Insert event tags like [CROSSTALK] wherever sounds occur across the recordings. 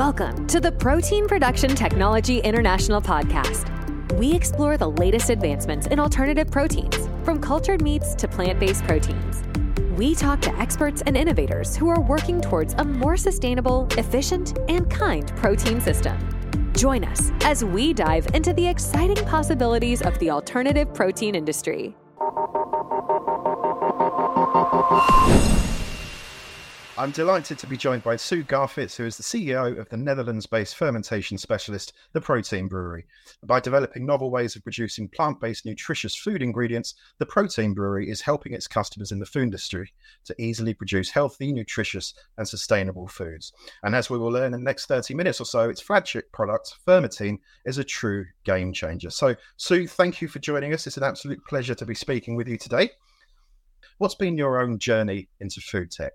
Welcome to the Protein Production Technology International podcast. We explore the latest advancements in alternative proteins, from cultured meats to plant based proteins. We talk to experts and innovators who are working towards a more sustainable, efficient, and kind protein system. Join us as we dive into the exciting possibilities of the alternative protein industry. I'm delighted to be joined by Sue Garfitt, who is the CEO of the Netherlands based fermentation specialist, The Protein Brewery. By developing novel ways of producing plant based nutritious food ingredients, The Protein Brewery is helping its customers in the food industry to easily produce healthy, nutritious, and sustainable foods. And as we will learn in the next 30 minutes or so, its flagship product, Fermotein, is a true game changer. So, Sue, thank you for joining us. It's an absolute pleasure to be speaking with you today. What's been your own journey into food tech?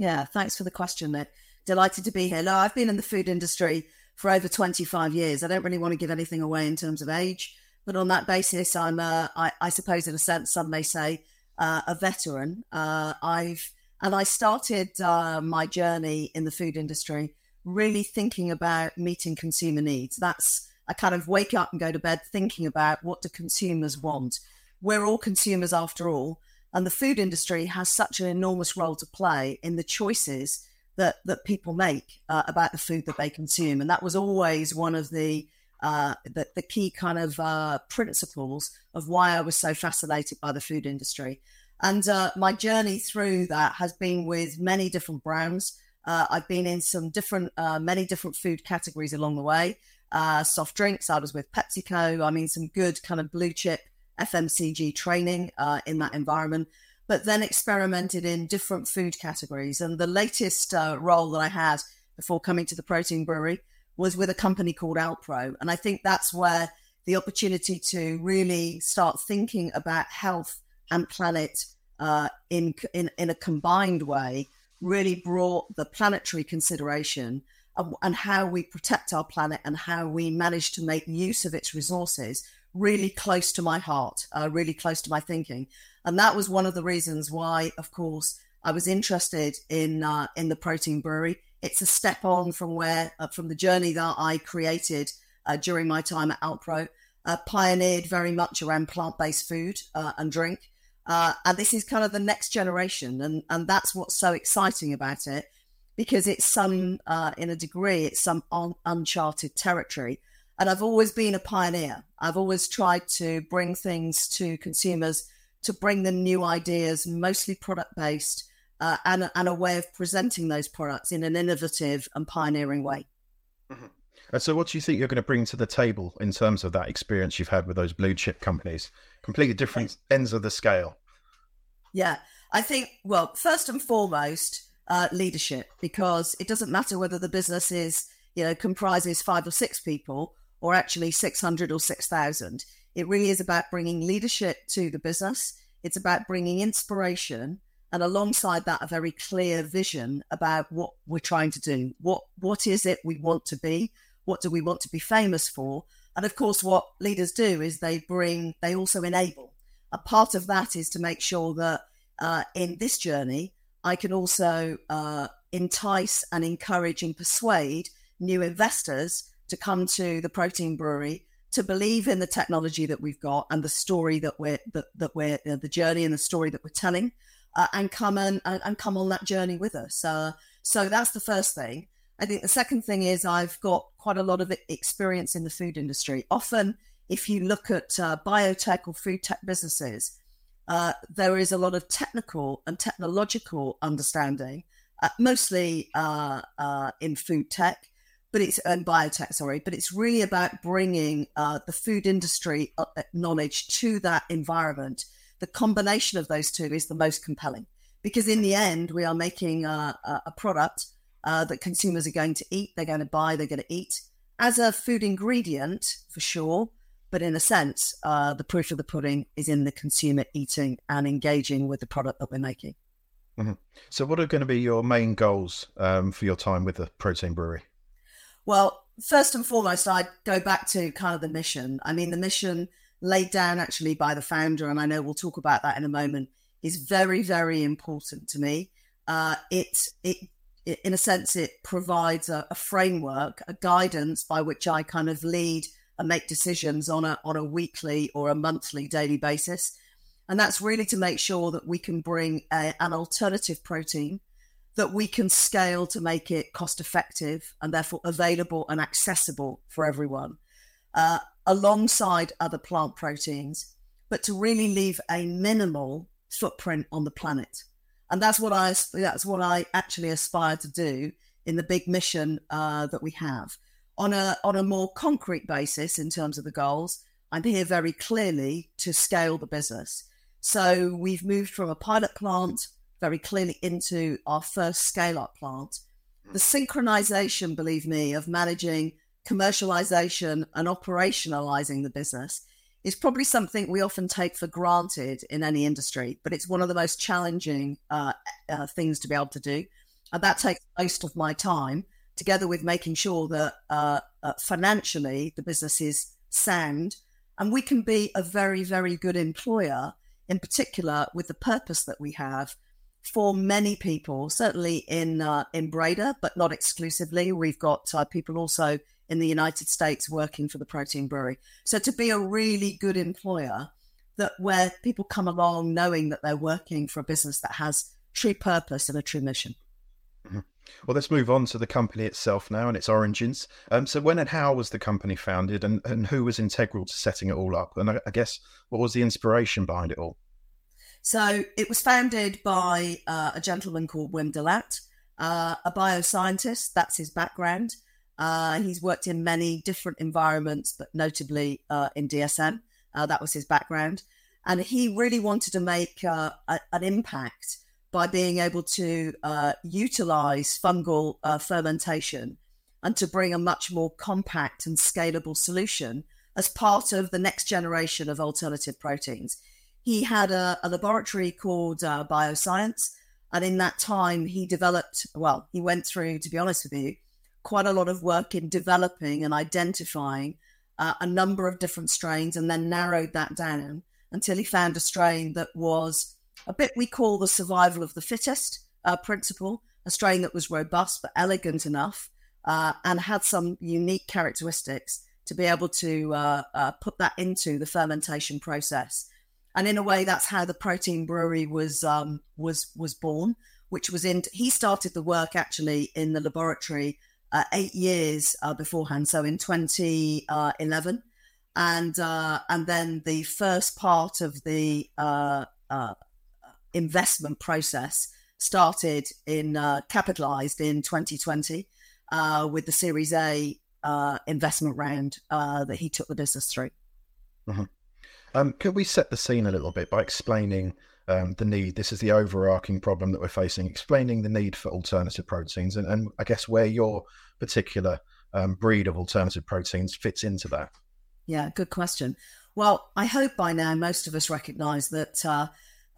Yeah, thanks for the question, Nick. Delighted to be here. No, I've been in the food industry for over 25 years. I don't really want to give anything away in terms of age, but on that basis, I'm, uh, I, I, suppose, in a sense, some may say, uh, a veteran. Uh, I've and I started uh, my journey in the food industry really thinking about meeting consumer needs. That's I kind of wake up and go to bed thinking about what do consumers want. We're all consumers after all, and the food industry has such an enormous role to play in the choices that, that people make uh, about the food that they consume. And that was always one of the, uh, the, the, key kind of uh, principles of why I was so fascinated by the food industry. And uh, my journey through that has been with many different brands. Uh, I've been in some different, uh, many different food categories along the way. soft drinks, I was with PepsiCo. I mean, some good kind of blue chip FMCG training uh, in that environment, but then experimented in different food categories. And the latest uh, role that I had before coming to the Protein Brewery was with a company called Alpro. And I think that's where the opportunity to really start thinking about health and planet uh, in, in, in a combined way really brought the planetary consideration and how we protect our planet and how we manage to make use of its resources really close to my heart, uh, really close to my thinking. And that was one of the reasons why, of course, I was interested in uh, in the protein brewery. It's a step on from where uh, from the journey that I created uh, during my time at Alpro. Uh, pioneered very much around plant based food uh, and drink, and this is kind of the next generation, and and that's what's so exciting about it because it's some in a degree it's some un- uncharted territory and I've always been a pioneer. I've always tried to bring things to consumers, to bring them new ideas, mostly product based, uh, and, and a way of presenting those products in an innovative and pioneering way. Mm-hmm. And so, what do you think you're going to bring to the table in terms of that experience you've had with those blue chip companies? Completely different ends of the scale. Yeah, I think, well, first and foremost, uh, leadership, because it doesn't matter whether the business is, you know, comprises five or six people or actually 600 or 6,000. It really is about bringing leadership to the business. It's about bringing inspiration and alongside that, a very clear vision about what we're trying to do. What what is it we want to be? What do we want to be famous for? And of course, what leaders do is they bring, they also enable. A part of that is to make sure that uh, in this journey, I can also uh, entice and encourage and persuade new investors to come to the protein brewery to believe in the technology that we've got and the story that we're that, that we're uh, the journey and the story that we're telling uh, and come and, and come on that journey with us. Uh, so that's the first thing. I think the second thing is i've got quite a lot of experience in the food industry. Often if you look at uh, biotech or food tech businesses uh, there is a lot of technical and technological understanding mostly in food tech but it's and biotech, sorry, but it's really about bringing uh, the food industry uh, uh, knowledge to that environment. The combination of those two is the most compelling because in the end, we are making a, a product uh, that consumers are going to eat, they're going to buy, they're going to eat as a food ingredient for sure. But in a sense, uh, the proof of the pudding is in the consumer eating and engaging with the product that we're making. Mm-hmm. So, what are going to be your main goals um, for your time with the protein brewery? Well, first and foremost, I'd go back to kind of the mission. I mean, the mission laid down actually by the founder, and I know we'll talk about that in a moment, is very, very important to me. Uh, it it in a sense, it provides a, a, framework, a guidance by which I kind of lead and make decisions on a on a weekly or a monthly, daily basis, and that's really to make sure that we can bring a, an alternative protein that we can scale to make it cost effective and therefore available and accessible for everyone, uh, alongside other plant proteins, but to really leave a minimal footprint on the planet and that's what I that's what I actually aspire to do in the big mission uh, that we have. On a on a more concrete basis, in terms of the goals, I'm here very clearly to scale the business. So we've moved from a pilot plant very clearly into our first scale up plant. The synchronization, believe me, of managing commercialization and operationalizing the business is probably something we often take for granted in any industry, but it's one of the most challenging uh, uh, things to be able to do. And that takes most of my time, together with making sure that uh, uh, financially the business is sound and we can be a very, very good employer, in particular with the purpose that we have for many people, certainly in uh, in Breda, but not exclusively. We've got uh, people also in the United States working for the protein brewery. So to be a really good employer that where people come along knowing that they're working for a business that has true purpose and a true mission. Mm-hmm. Well, let's move on to the company itself now and its origins. Um, so, when and how was the company founded, and, and who was integral to setting it all up? And I, I guess what was the inspiration behind it all? So, it was founded by uh, a gentleman called Wim de Laat, uh, a bioscientist. That's his background. Uh, he's worked in many different environments, but notably uh, in DSM. Uh, that was his background. And he really wanted to make uh, a, an impact by being able to utilize fungal fermentation and to bring a much more compact and scalable solution as part of the next generation of alternative proteins. He had a, a laboratory called Bioscience. And in that time, he developed, well, he went through, to be honest with you, quite a lot of work in developing and identifying uh, a number of different strains and then narrowed that down until he found a strain that was a bit we call the survival of the fittest uh, principle, a strain that was robust but elegant enough uh, and had some unique characteristics to be able to uh, uh, put that into the fermentation process. And in a way, that's how the protein brewery was um, was was born. Which was in he started the work actually in the laboratory uh, eight years uh, beforehand, so in 2011. And uh, and then the first part of the uh, uh, investment process started in uh, capitalized in 2020 with the Series A investment round that he took the business through. Mm-hmm. Um, could we set the scene a little bit by explaining um, the need. This is the overarching problem that we're facing, explaining the need for alternative proteins and, and I guess where your particular um, breed of alternative proteins fits into that. Yeah, good question. Well, I hope by now most of us recognize that uh,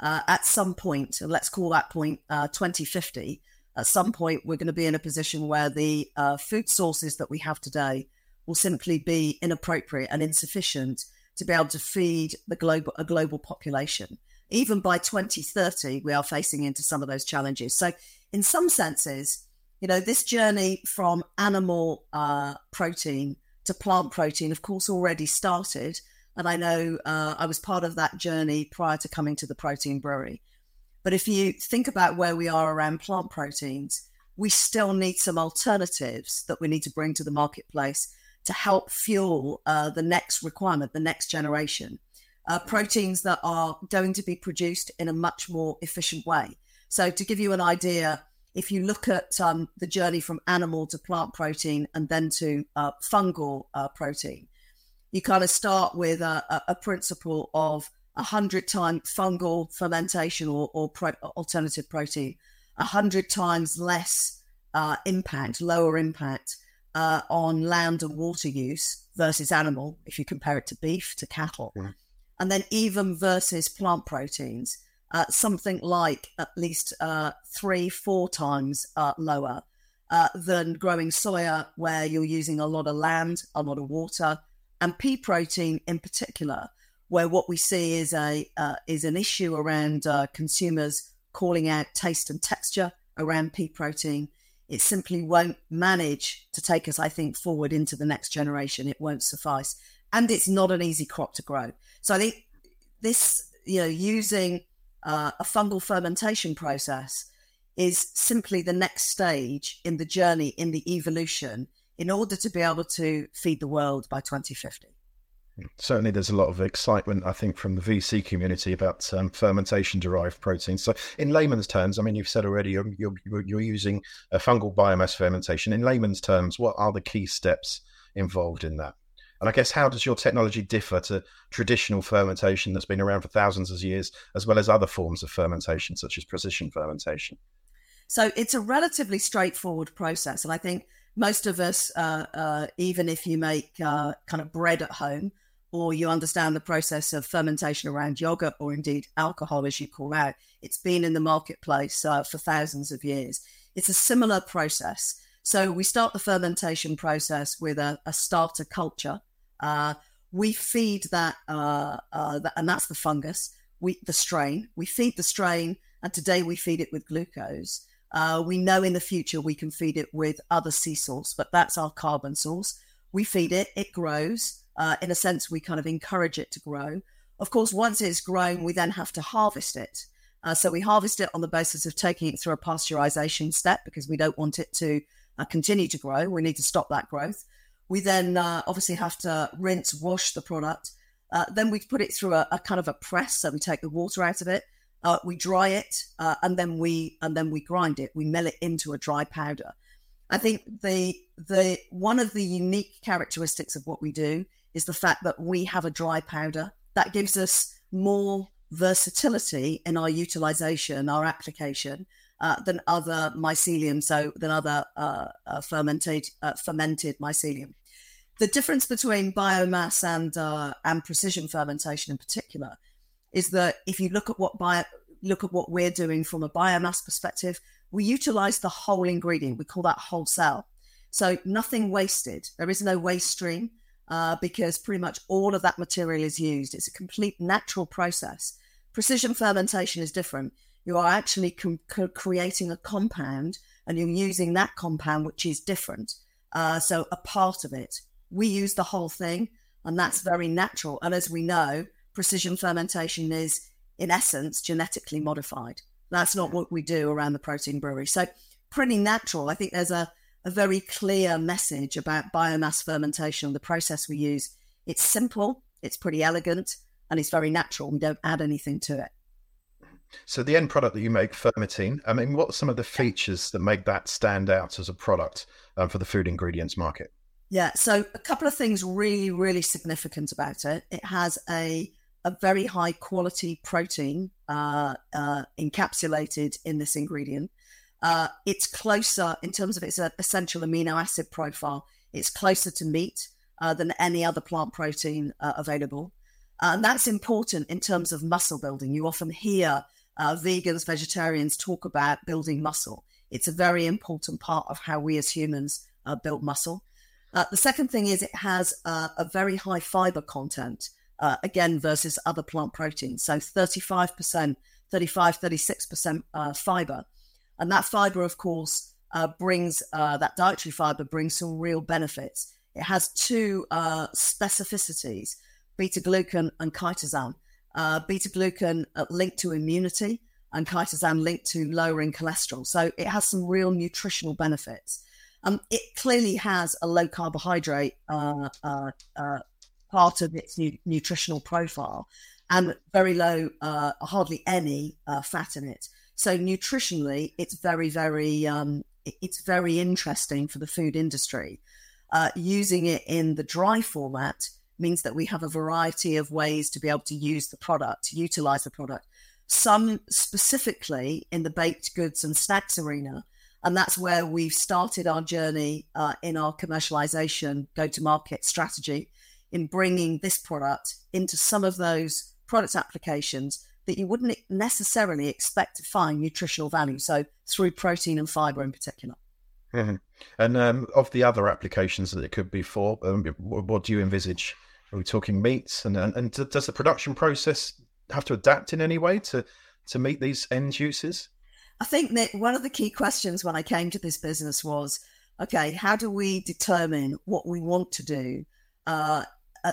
uh, at some point, let's call that point uh, 2050, at some point we're going to be in a position where the uh, food sources that we have today will simply be inappropriate and insufficient to be able to feed the global a global population even by 2030, we are facing into some of those challenges. So, in some senses, you know, this journey from animal uh, protein to plant protein, of course, already started. And I know uh, I was part of that journey prior to coming to the protein brewery. But if you think about where we are around plant proteins, we still need some alternatives that we need to bring to the marketplace to help fuel uh, the next requirement, the next generation uh, proteins that are going to be produced in a much more efficient way. So, to give you an idea, if you look at um, the journey from animal to plant protein and then to uh, fungal uh, protein, you kind of start with a, a principle of 100 times fungal fermentation or, or pro- alternative protein, 100 times less uh, impact, lower impact uh, on land and water use versus animal, if you compare it to beef, to cattle. Mm and then even versus plant proteins, uh, something like at least uh, three, four times uh, lower uh, than growing soya, where you're using a lot of land, a lot of water, and pea protein in particular, where what we see is a uh, is an issue around uh, consumers calling out taste and texture around pea protein. It simply won't manage to take us, I think, forward into the next generation. It won't suffice. And it's not an easy crop to grow. So I think this, you know, using uh, a fungal fermentation process is simply the next stage in the journey, in the evolution, in order to be able to feed the world by 2050. Certainly, there's a lot of excitement, I think, from the VC community about um, fermentation-derived proteins. So, in layman's terms, I mean, you've said already you're, you're, you're using a fungal biomass fermentation. In layman's terms, what are the key steps involved in that? And I guess how does your technology differ to traditional fermentation that's been around for thousands of years, as well as other forms of fermentation, such as precision fermentation? So it's a relatively straightforward process, and I think most of us, uh, uh, even if you make uh, kind of bread at home, or you understand the process of fermentation around yogurt or indeed alcohol, as you call out, it's been in the marketplace uh, for thousands of years. It's a similar process. So we start the fermentation process with a, a starter culture. Uh, we feed that, uh, uh, and that's the fungus, we, the strain. We feed the strain, and today we feed it with glucose. Uh, we know in the future we can feed it with other sea salts, but that's our carbon source. We feed it, it grows uh, in a sense, we kind of encourage it to grow. Of course, once it's grown, we then have to harvest it. Uh, so we harvest it on the basis of taking it through a pasteurization step because we don't want it to uh, continue to grow. We need to stop that growth. We then uh, obviously have to rinse, wash the product. Uh, then we put it through a, a, kind of a press, so we take the water out of it. Uh, we dry it, and then we and then we grind it. We mill it into a dry powder. I think the the one of the unique characteristics of what we do is the fact that we have a dry powder that gives us more versatility in our utilization, our application, uh, than other mycelium, so than other uh, uh, fermented uh, fermented mycelium. The difference between biomass and uh, and precision fermentation, in particular, is that if you look at what bio, look at what we're doing from a biomass perspective, we utilize the whole ingredient. We call that whole cell. So nothing wasted. There is no waste stream uh, because pretty much all of that material is used. It's a complete natural process. Precision fermentation is different. You are actually com- creating a compound and you're using that compound, which is different. Uh, so, a part of it. We use the whole thing, and that's very natural. And as we know, precision fermentation is, in essence, genetically modified. That's not what we do around the protein brewery. So, pretty natural. I think there's a a very clear message about biomass fermentation, the process we use. It's simple, it's pretty elegant, and it's very natural. We don't add anything to it. So the end product that you make, Fermotein, I mean, what are some of the features that make that stand out as a product um, for the food ingredients market? Yeah, so a couple of things really, really significant about it. It has a a very high quality protein uh, uh, encapsulated in this ingredient. Uh, it's closer in terms of its uh, essential amino acid profile. It's closer to meat uh, than any other plant protein uh, available. Uh, and that's important in terms of muscle building. You often hear uh, vegans, vegetarians talk about building muscle. It's a very important part of how we as humans build muscle. the second thing is it has a very high fiber content, again, versus other plant proteins. So 35%, 35, 36% fiber. And that fiber, of course, uh, brings uh, that dietary fiber brings some real benefits. It has two uh, specificities: beta glucan and chitosan. Uh, beta glucan uh, linked to immunity, and chitosan linked to lowering cholesterol. So it has some real nutritional benefits. Um, it clearly has a low carbohydrate uh, part of its nu- nutritional profile, and very low, hardly any fat in it. So nutritionally, it's very, very, um, it's very interesting for the food industry. Uh, using it in the dry format means that we have a variety of ways to be able to use the product, to utilize the product. Some specifically in the baked goods and snacks arena. And that's where we've started our journey uh, in our commercialization go to market strategy in bringing this product into some of those product applications that you wouldn't necessarily expect to find nutritional value. So through protein and fiber in particular. Mm-hmm. And um, of the other applications that it could be for, um, what do you envisage? Are we talking meats? And, and, and does the production process have to adapt in any way to to meet these end uses? I think that one of the key questions when I came to this business was, okay, how do we determine what we want to do, uh,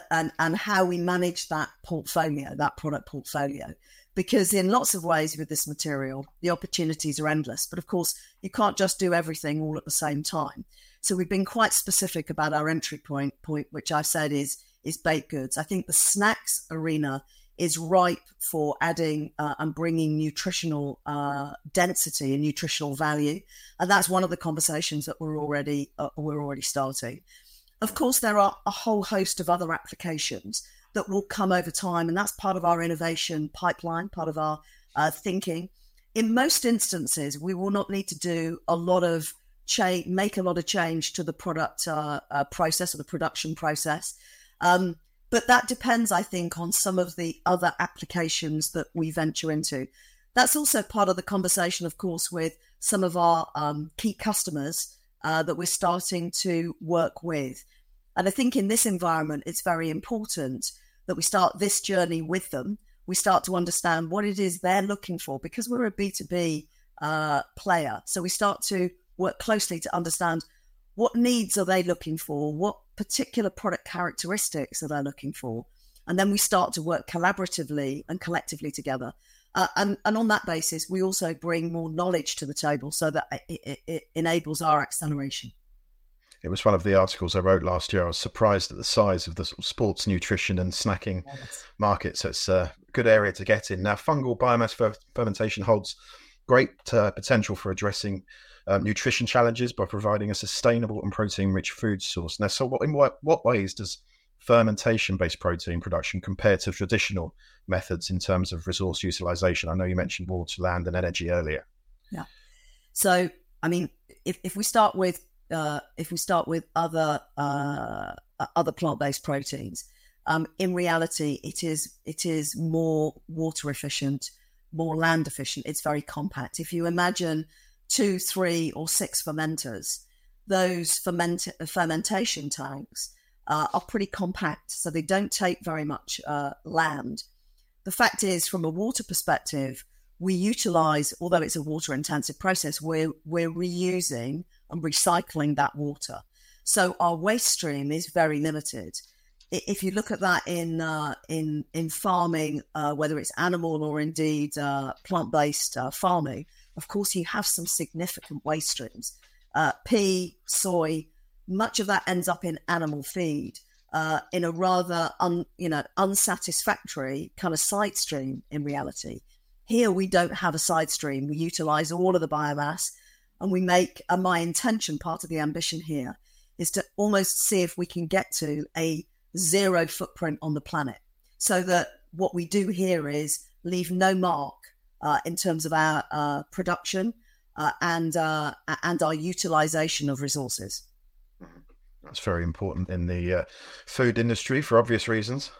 and and how we manage that portfolio, that product portfolio? Because in lots of ways with this material, the opportunities are endless. But of course, you can't just do everything all at the same time. So we've been quite specific about our entry point, point which I've said is is baked goods. I think the snacks arena is ripe for adding uh, and bringing nutritional uh, density and nutritional value, and that's one of the conversations that we're already uh, we're already starting. Of course, there are a whole host of other applications that will come over time, and that's part of our innovation pipeline, part of our uh, thinking. In most instances, we will not need to do a lot of change, make a lot of change to the product uh, uh, process or the production process. Um, but that depends, I think, on some of the other applications that we venture into. That's also part of the conversation, of course, with some of our um, key customers uh, that we're starting to work with. And I think in this environment, it's very important that we start this journey with them. We start to understand what it is they're looking for because we're a B2B uh, player. So we start to work closely to understand what needs are they looking for? What particular product characteristics are they looking for? And then we start to work collaboratively and collectively together. Uh, and, and on that basis, we also bring more knowledge to the table so that it, it, it enables our acceleration. It was one of the articles I wrote last year. I was surprised at the size of the sports nutrition and snacking yes. market. So it's a good area to get in. Now, fungal biomass fermentation holds great uh, potential for addressing um, nutrition challenges by providing a sustainable and protein-rich food source. Now, so what, in what, what ways does fermentation-based protein production compare to traditional methods in terms of resource utilization? I know you mentioned water, land, and energy earlier. Yeah. So, I mean, if, if we start with uh, if we start with other uh, other plant-based proteins, um, in reality, it is it is more water efficient, more land efficient. It's very compact. If you imagine two, three, or six fermenters, those ferment- fermentation tanks uh, are pretty compact, so they don't take very much uh, land. The fact is, from a water perspective, we utilize, although it's a water intensive process, we're, we're reusing and recycling that water. So our waste stream is very limited. If you look at that in uh, in in farming, uh, whether it's animal or indeed uh, plant based uh, farming, of course, you have some significant waste streams. Uh, pea, soy, much of that ends up in animal feed uh, in a rather un, you know unsatisfactory kind of side stream in reality. Here we don't have a side stream. We utilize all of the biomass and we make my intention, part of the ambition here, is to almost see if we can get to a zero footprint on the planet. So that what we do here is leave no mark uh, in terms of our uh, production uh, and uh, and our utilization of resources. That's very important in the uh, food industry for obvious reasons.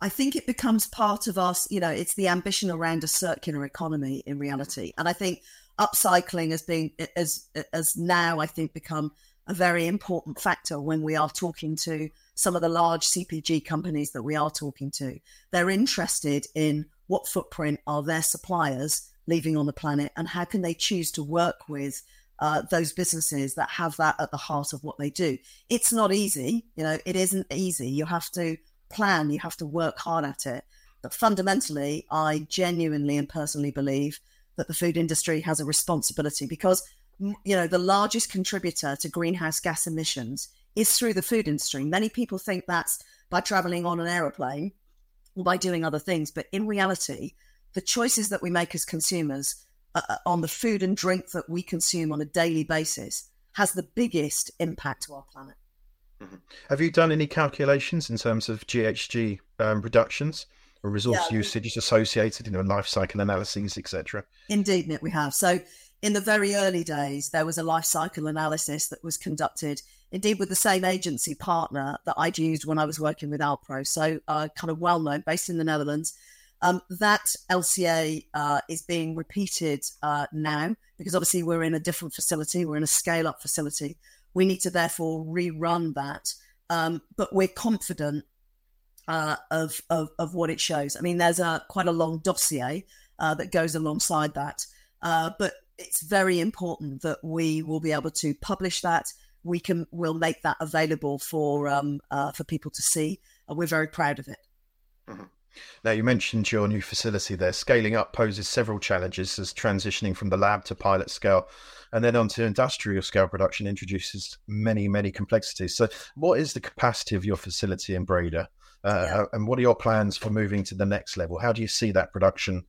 I think it becomes part of us. You know, it's the ambition around a circular economy in reality, and I think upcycling has been as as now I think become a very important factor when we are talking to some of the large CPG companies that we are talking to. They're interested in what footprint are their suppliers leaving on the planet and how can they choose to work with uh, those businesses that have that at the heart of what they do. It's not easy, you know, it isn't easy. You have to plan, you have to work hard at it. But fundamentally, I genuinely and personally believe that the food industry has a responsibility because, you know, the largest contributor to greenhouse gas emissions is through the food industry. Many people think that's by traveling on an aeroplane or by doing other things. But in reality, the choices that we make as consumers uh, uh, on the food and drink that we consume on a daily basis has the biggest impact to our planet. Mm-hmm. Have you done any calculations in terms of GHG um, reductions or resource yeah. usage associated, you know, life cycle analyses, etc.? Indeed, Nick, we have. So, in the very early days, there was a life cycle analysis that was conducted indeed with the same agency partner that I'd used when I was working with Alpro. So uh, kind of well known, based in the Netherlands. Um, that LCA uh, is being repeated uh, now because obviously we're in a different facility, we're in a scale up facility. We need to therefore rerun that, um, but we're confident uh, of, of, of what it shows. I mean, there's a quite a long dossier uh, that goes alongside that, uh, but it's very important that we will be able to publish that. We can we'll make that available for um, uh, for people to see, and we're very proud of it. Mm-hmm. Now, you mentioned your new facility there. Scaling up poses several challenges as transitioning from the lab to pilot scale and then onto industrial scale production introduces many, many complexities. So, what is the capacity of your facility in Breda? Uh, yeah. And what are your plans for moving to the next level? How do you see that production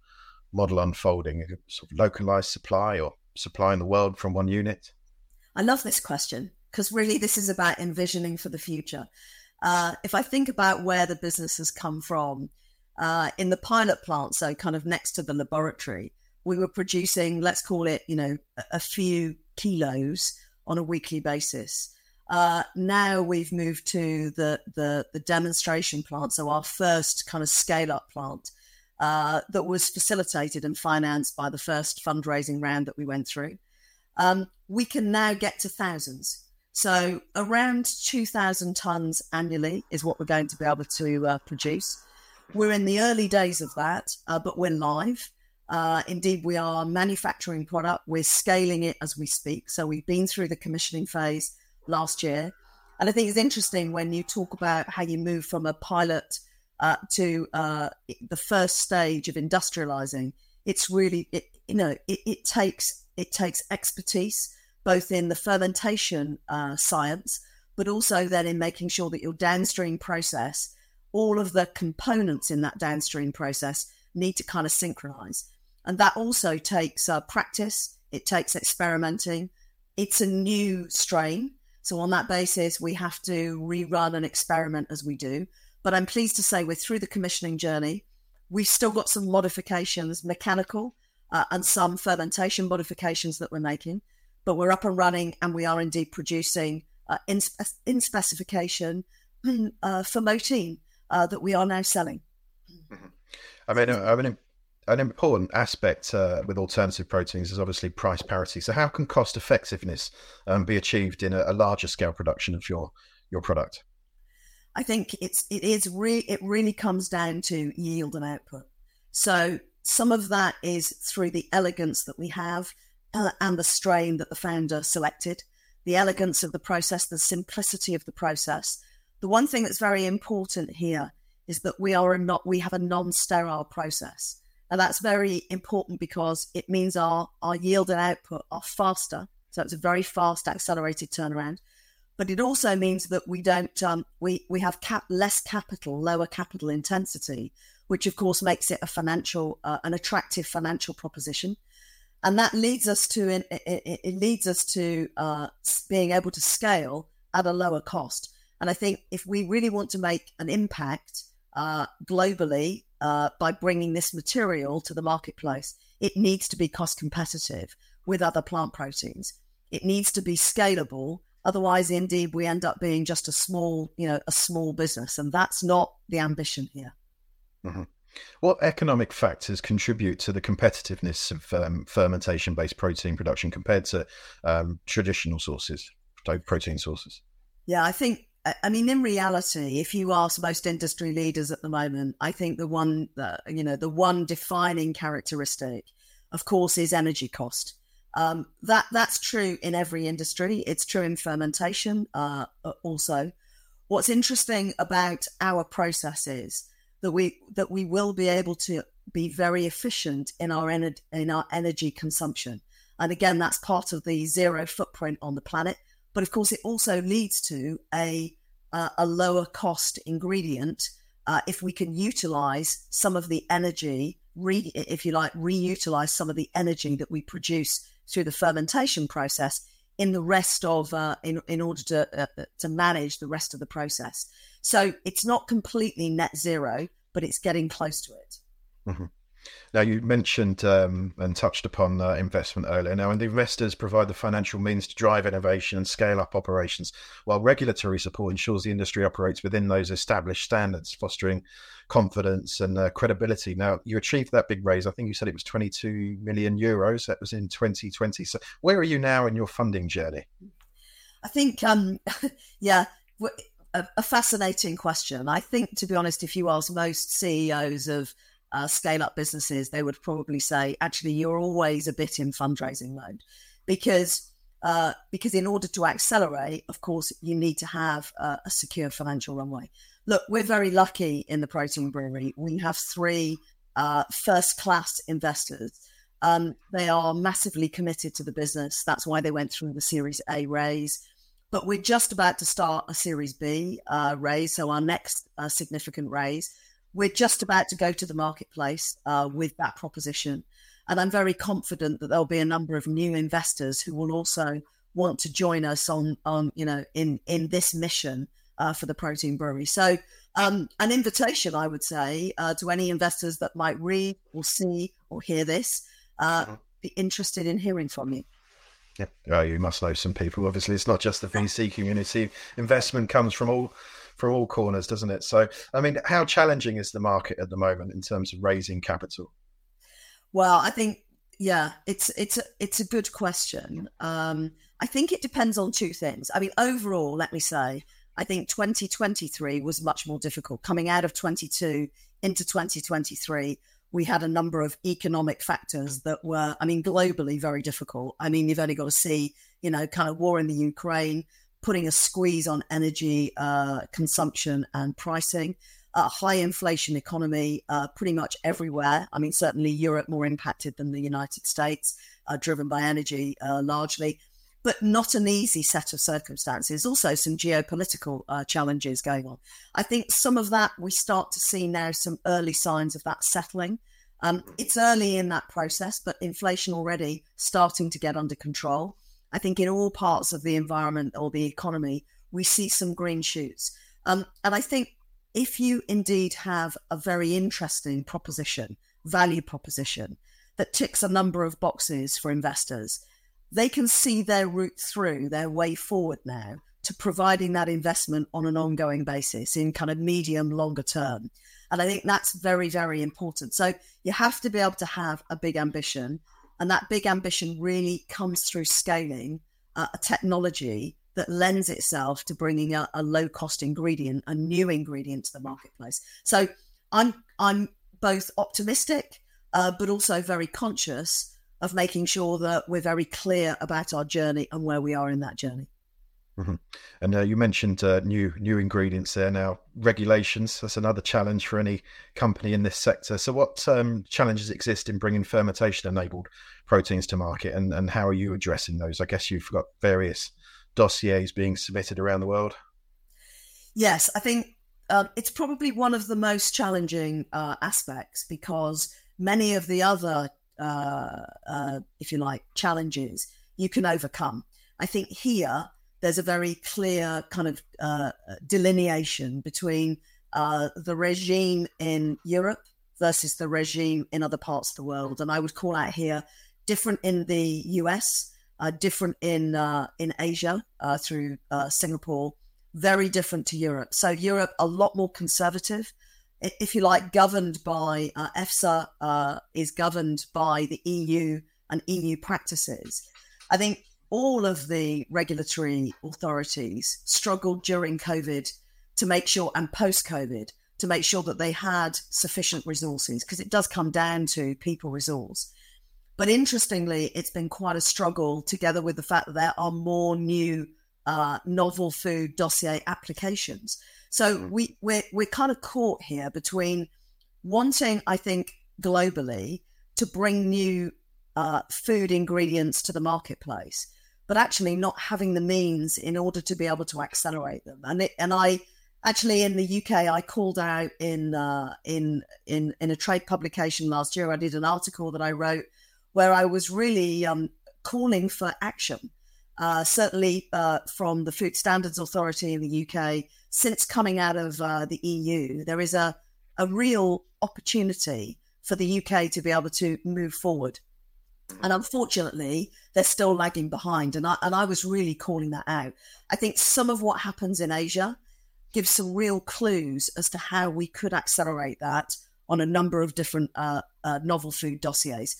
model unfolding? Sort of localized supply or supplying the world from one unit? I love this question because really this is about envisioning for the future. Uh, if I think about where the business has come from, uh, in the pilot plant, so kind of next to the laboratory, we were producing, let's call it, you know, a, few kilos on a weekly basis. Uh, now we've moved to the, the, the demonstration plant, so our first kind of scale up plant uh, that was facilitated and financed by the first fundraising round that we went through. Um, we can now get to thousands. So around 2,000 tons annually is what we're going to be able to uh, produce. We're in the early days of that, uh, but we're live. Uh, indeed, we are manufacturing product. We're scaling it as we speak. So we've been through the commissioning phase last year. And I think it's interesting when you talk about how you move from a pilot uh, to uh, the first stage of industrializing. It's really, it, you know, it, it, takes it takes expertise both in the fermentation uh, science, but also then in making sure that your downstream process, all of the components in that downstream process need to kind of synchronize. And that also takes uh, practice, it takes experimenting. It's a new strain. So, on that basis, we have to rerun and experiment as we do. But I'm pleased to say we're through the commissioning journey. We've still got some modifications, mechanical uh, and some fermentation modifications that we're making, but we're up and running and we are indeed producing uh, in, in, specification [CLEARS THROAT] uh, for Motein uh, that we are now selling. Mm-hmm. I mean, I mean, an important aspect uh, with alternative proteins is obviously price parity. So, how can cost effectiveness um, be achieved in a, a, larger scale production of your your product? I think it's it is re- it really comes down to yield and output. So, some of that is through the elegance that we have uh, and the strain that the founder selected, the elegance of the process, the simplicity of the process. The one thing that's very important here is that we are a not we have a non-sterile process. And that's very important because it means our, our yield and output are faster. So it's a very fast, accelerated turnaround. But it also means that we don't, um, we, we have cap, less capital, lower capital intensity, which of course makes it a financial, uh, an attractive financial proposition. And that leads us to, it, it leads us to uh, being able to scale at a lower cost. And I think if we really want to make an impact uh, globally, uh, by bringing this material to the marketplace. It needs to be cost competitive with other plant proteins. It needs to be scalable. Otherwise, indeed, we end up being just a small, you know, a small business, and that's not the ambition here. Mm-hmm. What economic factors contribute to the competitiveness of um, fermentation-based protein production compared to um, traditional sources, protein sources? Yeah, I think I mean, in reality, if you ask most industry leaders at the moment, I think the one, uh, you know, the one defining characteristic, of course, is energy cost. Um, that that's true in every industry. It's true in fermentation uh, also. What's interesting about our process is that we that we will be able to be very efficient in our ener- in our energy consumption, and again, that's part of the zero footprint on the planet. But of course, it also leads to a uh, a lower cost ingredient uh, if we can utilize some of the energy, re- if you like, reutilize some of the energy that we produce through the fermentation process in the rest of uh, in in order to uh, to manage the rest of the process. So it's not completely net zero, but it's getting close to it. Mm-hmm. Now, you mentioned um, and touched upon uh, investment earlier. Now, and the investors provide the financial means to drive innovation and scale up operations, while regulatory support ensures the industry operates within those established standards, fostering confidence and uh, credibility. Now, you achieved that big raise. I think you said it was 22 million euros. That was in 2020. So, where are you now in your funding journey? I think, um, [LAUGHS] yeah, a, a fascinating question. I think, to be honest, if you ask most CEOs of uh, scale up businesses, they would probably say, actually, you're always a bit in fundraising mode because uh, because in order to accelerate, of course, you need to have uh, a secure financial runway. Look, we're very lucky in the protein brewery. We have three uh, first class investors. Um, they are massively committed to the business. That's why they went through the Series A raise. But we're just about to start a Series B uh, raise, so our next uh, significant raise. We're just about to go to the marketplace uh, with that proposition. And I'm very confident that there'll be a number of new investors who will also want to join us on, on you know, in, in this mission uh, for the protein brewery. So, um, an invitation, I would say, uh, to any investors that might read or see or hear this, uh, mm-hmm. be interested in hearing from you. Yeah, oh, you must know some people. Obviously, it's not just the VC community. Investment comes from all from all corners, doesn't it? So, I mean, how challenging is the market at the moment in terms of raising capital? Well, I think yeah, it's it's a it's a good question. Um, I think it depends on two things. I mean, overall, let me say, I think 2023 was much more difficult. Coming out of 22 into 2023, we had a number of economic factors that were, I mean, globally very difficult. I mean, you've only got to see, you know, kind of war in the Ukraine, putting a squeeze on energy uh, consumption and pricing, a high inflation economy uh, pretty much everywhere. I mean, certainly Europe more impacted than the United States, uh, driven by energy uh, largely but not an easy set of circumstances. Also, some geopolitical uh, challenges going on. I think some of that we start to see now some early signs of that settling. Um, it's early in that process, but inflation already starting to get under control. I think in all parts of the environment or the economy, we see some green shoots. Um, and I think if you indeed have a very interesting proposition, value proposition that ticks a number of boxes for investors, they can see their route through, their way forward now to providing that investment on an ongoing basis in kind of medium, longer term. And I think that's very, very important. So you have to be able to have a big ambition. And that big ambition really comes through scaling uh, a technology that lends itself to bringing a, a low cost ingredient, a new ingredient to the marketplace. So I'm, I'm both optimistic, uh, but also very conscious of making sure that we're very clear about our journey and where we are in that journey. Mm-hmm. And uh, you mentioned uh, new new ingredients there. Now regulations that's another challenge for any company in this sector. So what um, challenges exist in bringing fermentation enabled proteins to market, and and how are you addressing those? I guess you've got various dossiers being submitted around the world. Yes, I think um, it's probably one of the most challenging uh, aspects because many of the other uh, uh, if you like, challenges you can overcome. I think here there's a very clear kind of uh, delineation between uh, the regime in Europe versus the regime in other parts of the world, and I would call out here different in the US, uh, different in uh, in Asia through Singapore, very different to Europe. So Europe a lot more conservative if you like, governed by uh, EFSA, uh, is governed by the EU and EU practices. I think all of the regulatory authorities struggled during COVID to make sure, and post COVID, to make sure that they had sufficient resources, because it does come down to people resource. But interestingly, it's been quite a struggle together with the fact that there are more new uh, novel food dossier applications. So mm. we we're we're kind of caught here between wanting, I think, globally to bring new uh, food ingredients to the marketplace, but actually not having the means in order to be able to accelerate them. And it, and I actually in the UK I called out in uh, in in in a trade publication last year. I did an article that I wrote where I was really um, calling for action. Uh, certainly uh, from the Food Standards Authority in the UK, since coming out of uh, the EU, there is a, a real opportunity for the UK to be able to move forward. And unfortunately, they're still lagging behind. And I, and I was really calling that out. I think some of what happens in Asia gives some real clues as to how we could accelerate that on a number of different uh, uh, novel food dossiers.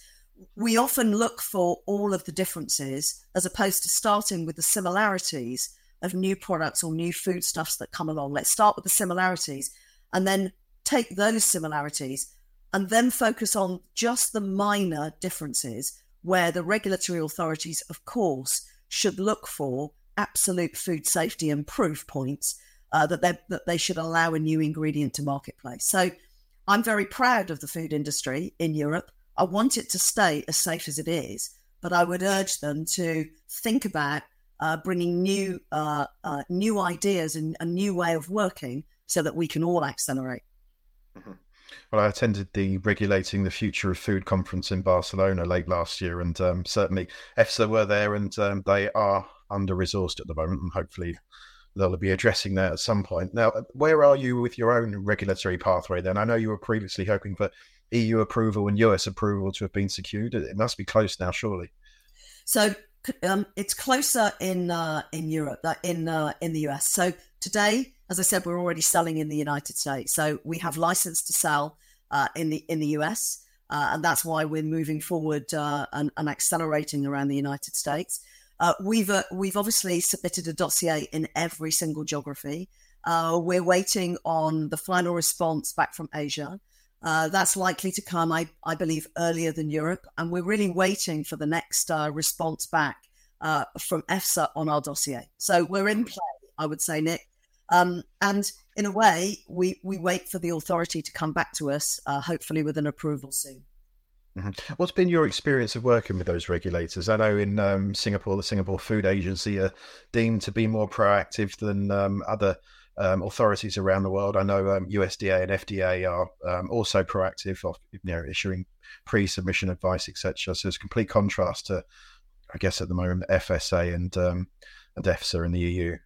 We often look for all of the differences as opposed to starting with the similarities of new products or new foodstuffs that come along. Let's start with the similarities and then take those similarities, and then focus on just the minor differences where the regulatory authorities, of course, should look for absolute food safety and proof points uh, that, that they should allow a new ingredient to marketplace. So I'm very proud of the food industry in Europe. I want it to stay as safe as it is, but I would urge them to think about uh, bringing new uh, uh, new ideas and a new way of working so that we can all accelerate. Mm-hmm. Well, I attended the Regulating the Future of Food conference in Barcelona late last year, and um, certainly EFSA were there, and um, they are under resourced at the moment, and hopefully they'll be addressing that at some point. Now, where are you with your own regulatory pathway then? I know you were previously hoping for EU approval and US approval to have been secured. It must be close now, surely. So um, it's closer in uh, in Europe, uh, in uh, in the US. So today, as I said, we're already selling in the United States. So we have license to sell uh, in the in the US, uh, and that's why we're moving forward uh, and, and, accelerating around the United States. we've we've obviously submitted a dossier in every single geography. we're waiting on the final response back from Asia. Uh, that's likely to come, I, I believe, earlier than Europe. And we're really waiting for the next uh, response back uh, from EFSA on our dossier. So we're in play, I would say, Nick. Um, and in a way, we, we wait for the authority to come back to us, uh, hopefully with an approval soon. Mm-hmm. What's been your experience of working with those regulators? I know in um, Singapore, the Singapore Food Agency are deemed to be more proactive than um, other um, authorities around the world. I know um, USDA and FDA are um, also proactive of you know issuing pre-submission advice, etc. So it's complete contrast to, I guess, at the moment, FSA and um, and EFSA in the EU.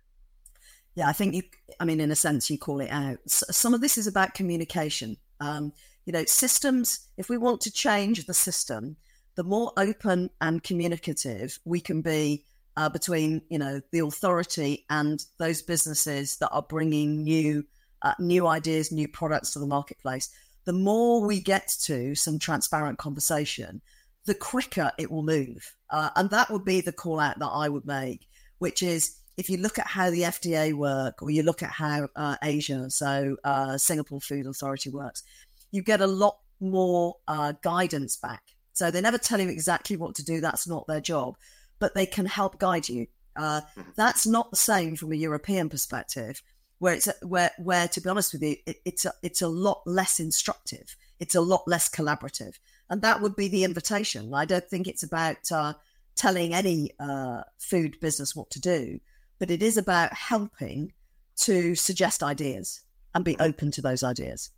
Yeah, I think you. I mean, in a sense, you call it out. Some of this is about communication. Um, you know, systems. If we want to change the system, the more open and communicative we can be uh, between you know the authority and those businesses that are bringing new uh, new ideas, new products to the marketplace. The more we get to some transparent conversation, the quicker it will move. Uh, and that would be the call out that I would make, which is if you look at how the FDA work or you look at how uh, Asia, so uh, Singapore Food Authority works, you get a lot more uh, guidance back. So they never tell you exactly what to do. That's not their job but they can help guide you. Uh, mm-hmm. that's not the same from a European perspective, where it's where where to be honest with you, it, it's a, it's a lot less instructive. It's a lot less collaborative, and that would be the invitation. I don't think it's about uh, telling any uh, food business what to do, but it is about helping to suggest ideas and be open to those ideas.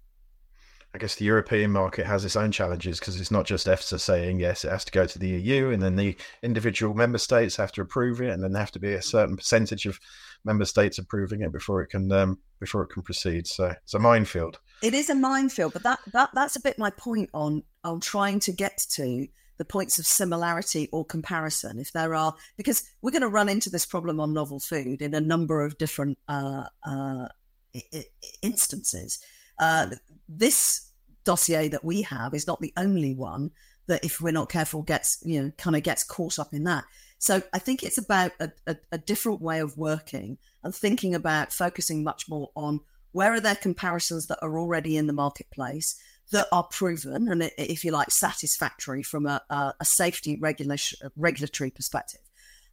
I guess the European market has its own challenges because it's not just EFSA saying yes, it has to go to the EU, and then the individual member states have to approve it, and then there have to be a certain percentage of member states approving it before it can um, before it can proceed. So it's a minefield. It is a minefield, but that, that that's a bit my point on on trying to get to the points of similarity or comparison. If there are, because we're going to run into this problem on novel food in a number of different uh, uh, instances. Uh, this dossier that we have is not the only one that, if we're not careful, gets you know kind of gets caught up in that. So I think it's about a, a, a different way of working and thinking about focusing much more on where are there comparisons that are already in the marketplace that are proven and, if you like, satisfactory from a, a safety regulation, regulatory perspective,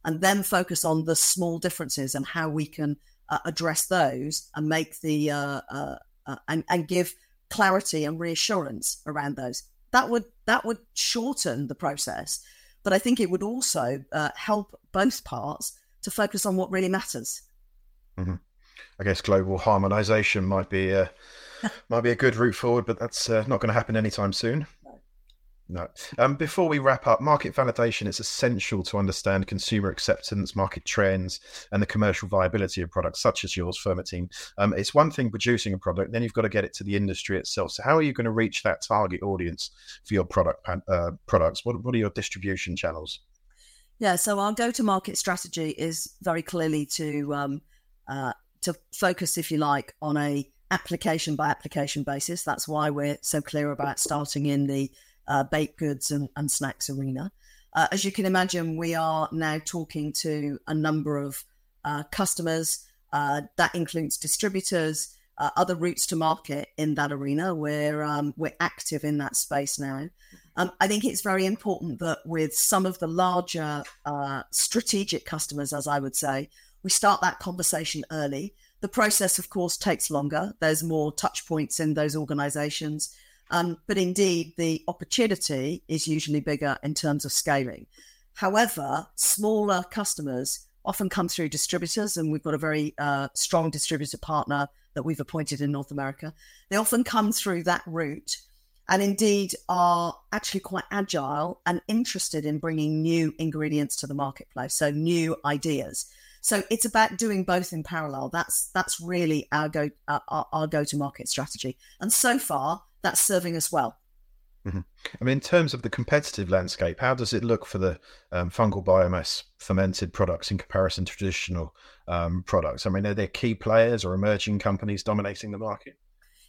and then focus on the small differences and how we can uh, address those and make the uh, uh, uh and, and give clarity and reassurance around those. That would that would shorten the process, but I think it would also uh, help both parts to focus on what really matters. Mm-hmm. I guess global harmonisation might be might be a good route forward, but that's uh, not going to happen anytime soon. No. Um, before we wrap up, market validation is essential to understand consumer acceptance, market trends, and the commercial viability of products such as yours, Fermotein. Um, it's one thing producing a product, then you've got to get it to the industry itself. So, how are you going to reach that target audience for your product uh, products? What, what are your distribution channels? Yeah, so our go-to-market strategy is very clearly to um, uh, to focus, if you like, on a application by application basis. That's why we're so clear about starting in the uh, baked goods and, and snacks arena. Uh, as you can imagine, we are now talking to a number of uh, customers. Uh, that includes distributors, uh, other routes to market in that arena. We're um, we're active in that space now. Um, I think it's very important that with some of the larger uh, strategic customers, as I would say, we start that conversation early. The process, of course, takes longer. There's more touch points in those organizations. Um, but indeed, the opportunity is usually bigger in terms of scaling. However, smaller customers often come through distributors, and we've got a very uh, strong distributor partner that we've appointed in North America. They often come through that route and indeed are actually quite agile and interested in bringing new ingredients to the marketplace, so new ideas. So it's about doing both in parallel. That's that's really our go our, our go to market strategy, and so far that's serving us well. Mm-hmm. I mean, in terms of the competitive landscape, how does it look for the um, fungal biomass fermented products in comparison to traditional um, products? I mean, are there key players or emerging companies dominating the market?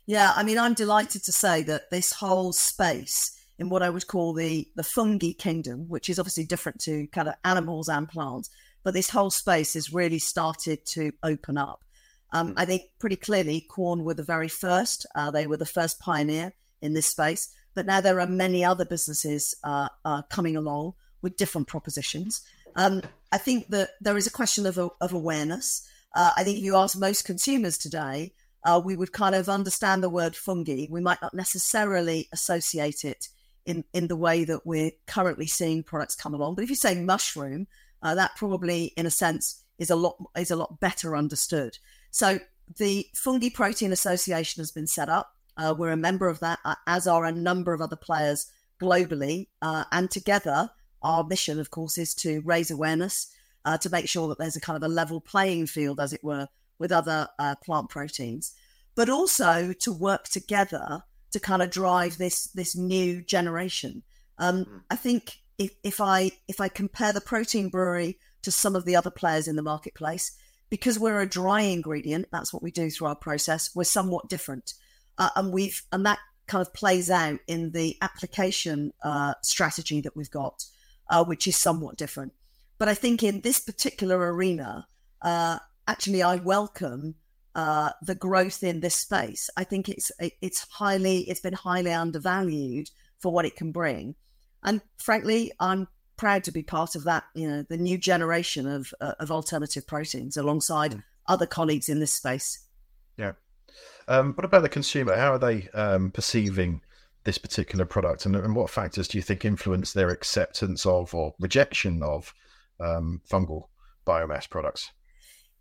Yeah, I mean, I'm delighted to say that this whole space in what I would call the the fungi kingdom, which is obviously different to kind of animals and plants, but this whole space has really started to open up. Um, I think pretty clearly, Quorn were the very first. Uh, they were the first pioneer in this space, but now there are many other businesses uh, uh, coming along with different propositions. Um, I think that there is a question of, of awareness. Uh, I think if you ask most consumers today, uh, we would kind of understand the word fungi. We might not necessarily associate it in, in the way that we're currently seeing products come along. But if you say mushroom, uh, that probably, in a sense, is a lot is a lot better understood. So the Fungi Protein Association has been set up. Uh, we're a member of that, uh, as are a number of other players globally. Uh, and together, our mission, of course, is to raise awareness uh, to make sure that there's a kind of a level playing field, as it were, with other uh, plant proteins, but also to work together to kind of drive this this new generation. Um, mm. I think if, if I if I compare the protein brewery to some of the other players in the marketplace, because we're a dry ingredient, that's what we do through our process. We're somewhat different, uh, and we've and that kind of plays out in the application uh, strategy that we've got, uh, which is somewhat different. But I think in this particular arena, uh, actually, I welcome uh, the growth in this space. I think it's it's highly it's been highly undervalued for what it can bring, and frankly, I'm proud to be part of that. You know, the new generation of uh, of alternative proteins alongside mm. other colleagues in this space. Yeah. Um, what about the consumer? How are they um, perceiving this particular product, and, and, what factors do you think influence their acceptance of or rejection of um, fungal biomass products?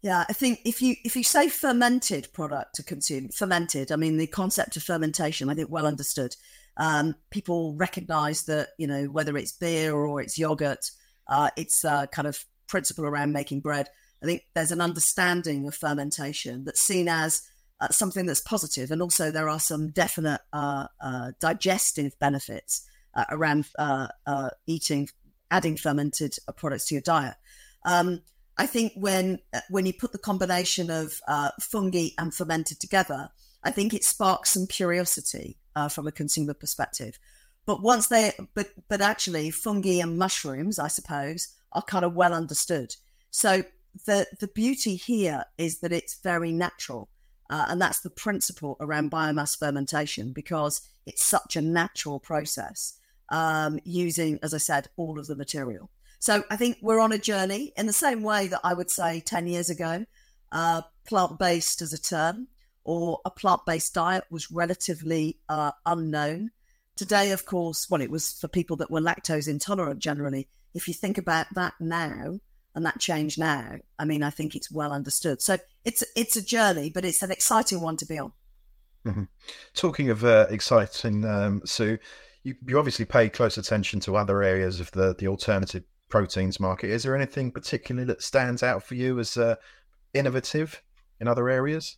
Yeah, I think if you if you say fermented product to consume, fermented, I mean the concept of fermentation, I think well understood. Um, people recognise that you know whether it's beer or it's yogurt, uh, it's a kind of principle around making bread. I think there's an understanding of fermentation that's seen as uh, something that's positive, and also there are some definite uh, uh digestive benefits uh, around uh, eating, adding fermented products to your diet. Um, I think when uh, when you put the combination of uh, fungi and fermented together, I think it sparks some curiosity uh, from a consumer perspective. But once they, but but actually, fungi and mushrooms, I suppose, are kind of well understood. So the the beauty here is that it's very natural, uh, and that's the principle around biomass fermentation because it's such a natural process um, using, as I said, all of the material. So I think we're on a journey in the same way that I would say 10 years ago, uh, plant based as a term or a plant based diet was relatively uh, unknown. Today, of course, well, it was for people that were lactose intolerant generally. If you think about that now and that change now, I mean, I think it's well understood. So it's it's a journey, but it's an exciting one to be on. Mm-hmm. Talking of uh, exciting, um, Sue, you, you obviously pay close attention to other areas of the, the alternative proteins market. Is there anything particularly that stands out for you as uh, innovative in other areas?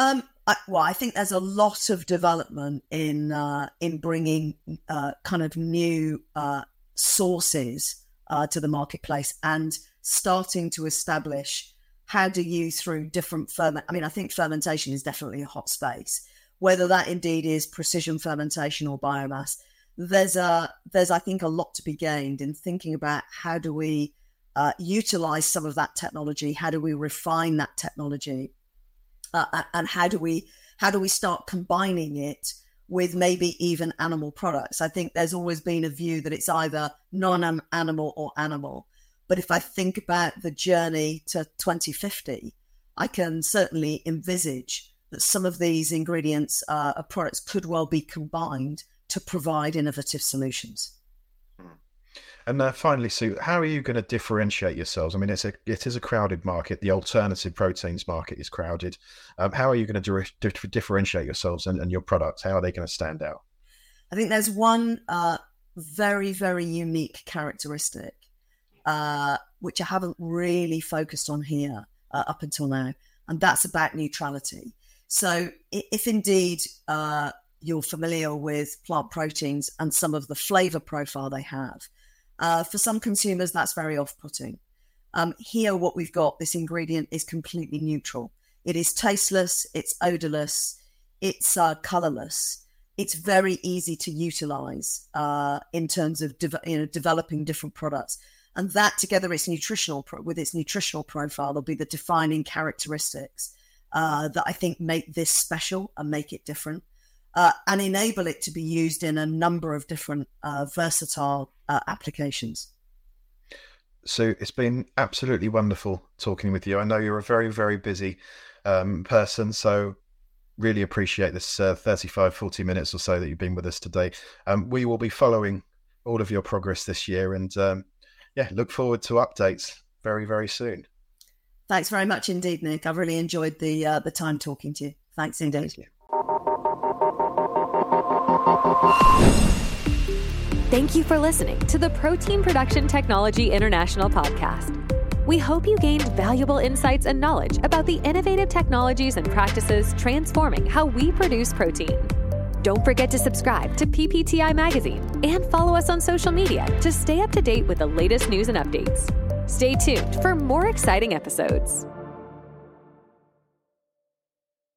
Um, I, well, I think there's a lot of development in uh, in bringing uh, kind of new uh, sources uh, to the marketplace and starting to establish how do you through different ferment. I mean, I think fermentation is definitely a hot space. Whether that indeed is precision fermentation or biomass, there's a there's I think a lot to be gained in thinking about how do we uh, utilize some of that technology, how do we refine that technology, uh, and how do we how do we start combining it with maybe even animal products? I think there's always been a view that it's either non-animal or animal. But if I think about the journey to 2050, I can certainly envisage that some of these ingredients uh, products could well be combined to provide innovative solutions. And uh, finally, Sue, how are you going to differentiate yourselves? I mean, it's a it is a crowded market. The alternative proteins market is crowded. Um, how are you going to di- differentiate yourselves and, and, your products? How are they going to stand out? I think there's one uh, very very unique characteristic uh, which I haven't really focused on here uh, up until now, and that's about neutrality. So, if indeed uh, you're familiar with plant proteins and some of the flavor profile they have, uh, for some consumers, that's very off putting. Um, here, what we've got, this ingredient is completely neutral. It is tasteless, it's odorless, it's uh, colorless. It's very easy to utilize uh, in terms of de- you know, developing different products. And that, together, its nutritional pro- with its nutritional profile, will be the defining characteristics uh, that I think make this special and make it different uh, and enable it to be used in a number of different uh, versatile uh, applications. So it's been absolutely wonderful talking with you. I know you're a very, very busy um, person, so really appreciate this uh, 35, 40 minutes or so that you've been with us today. Um, we will be following all of your progress this year and um, yeah, look forward to updates very, very soon. Thanks very much indeed, Nick. I've really enjoyed the uh, the time talking to you. Thanks indeed. Thank Thank you for listening to the Protein Production Technology International podcast. We hope you gained valuable insights and knowledge about the innovative technologies and practices transforming how we produce protein. Don't forget to subscribe to PPTI Magazine and follow us on social media to stay up to date with the latest news and updates. Stay tuned for more exciting episodes.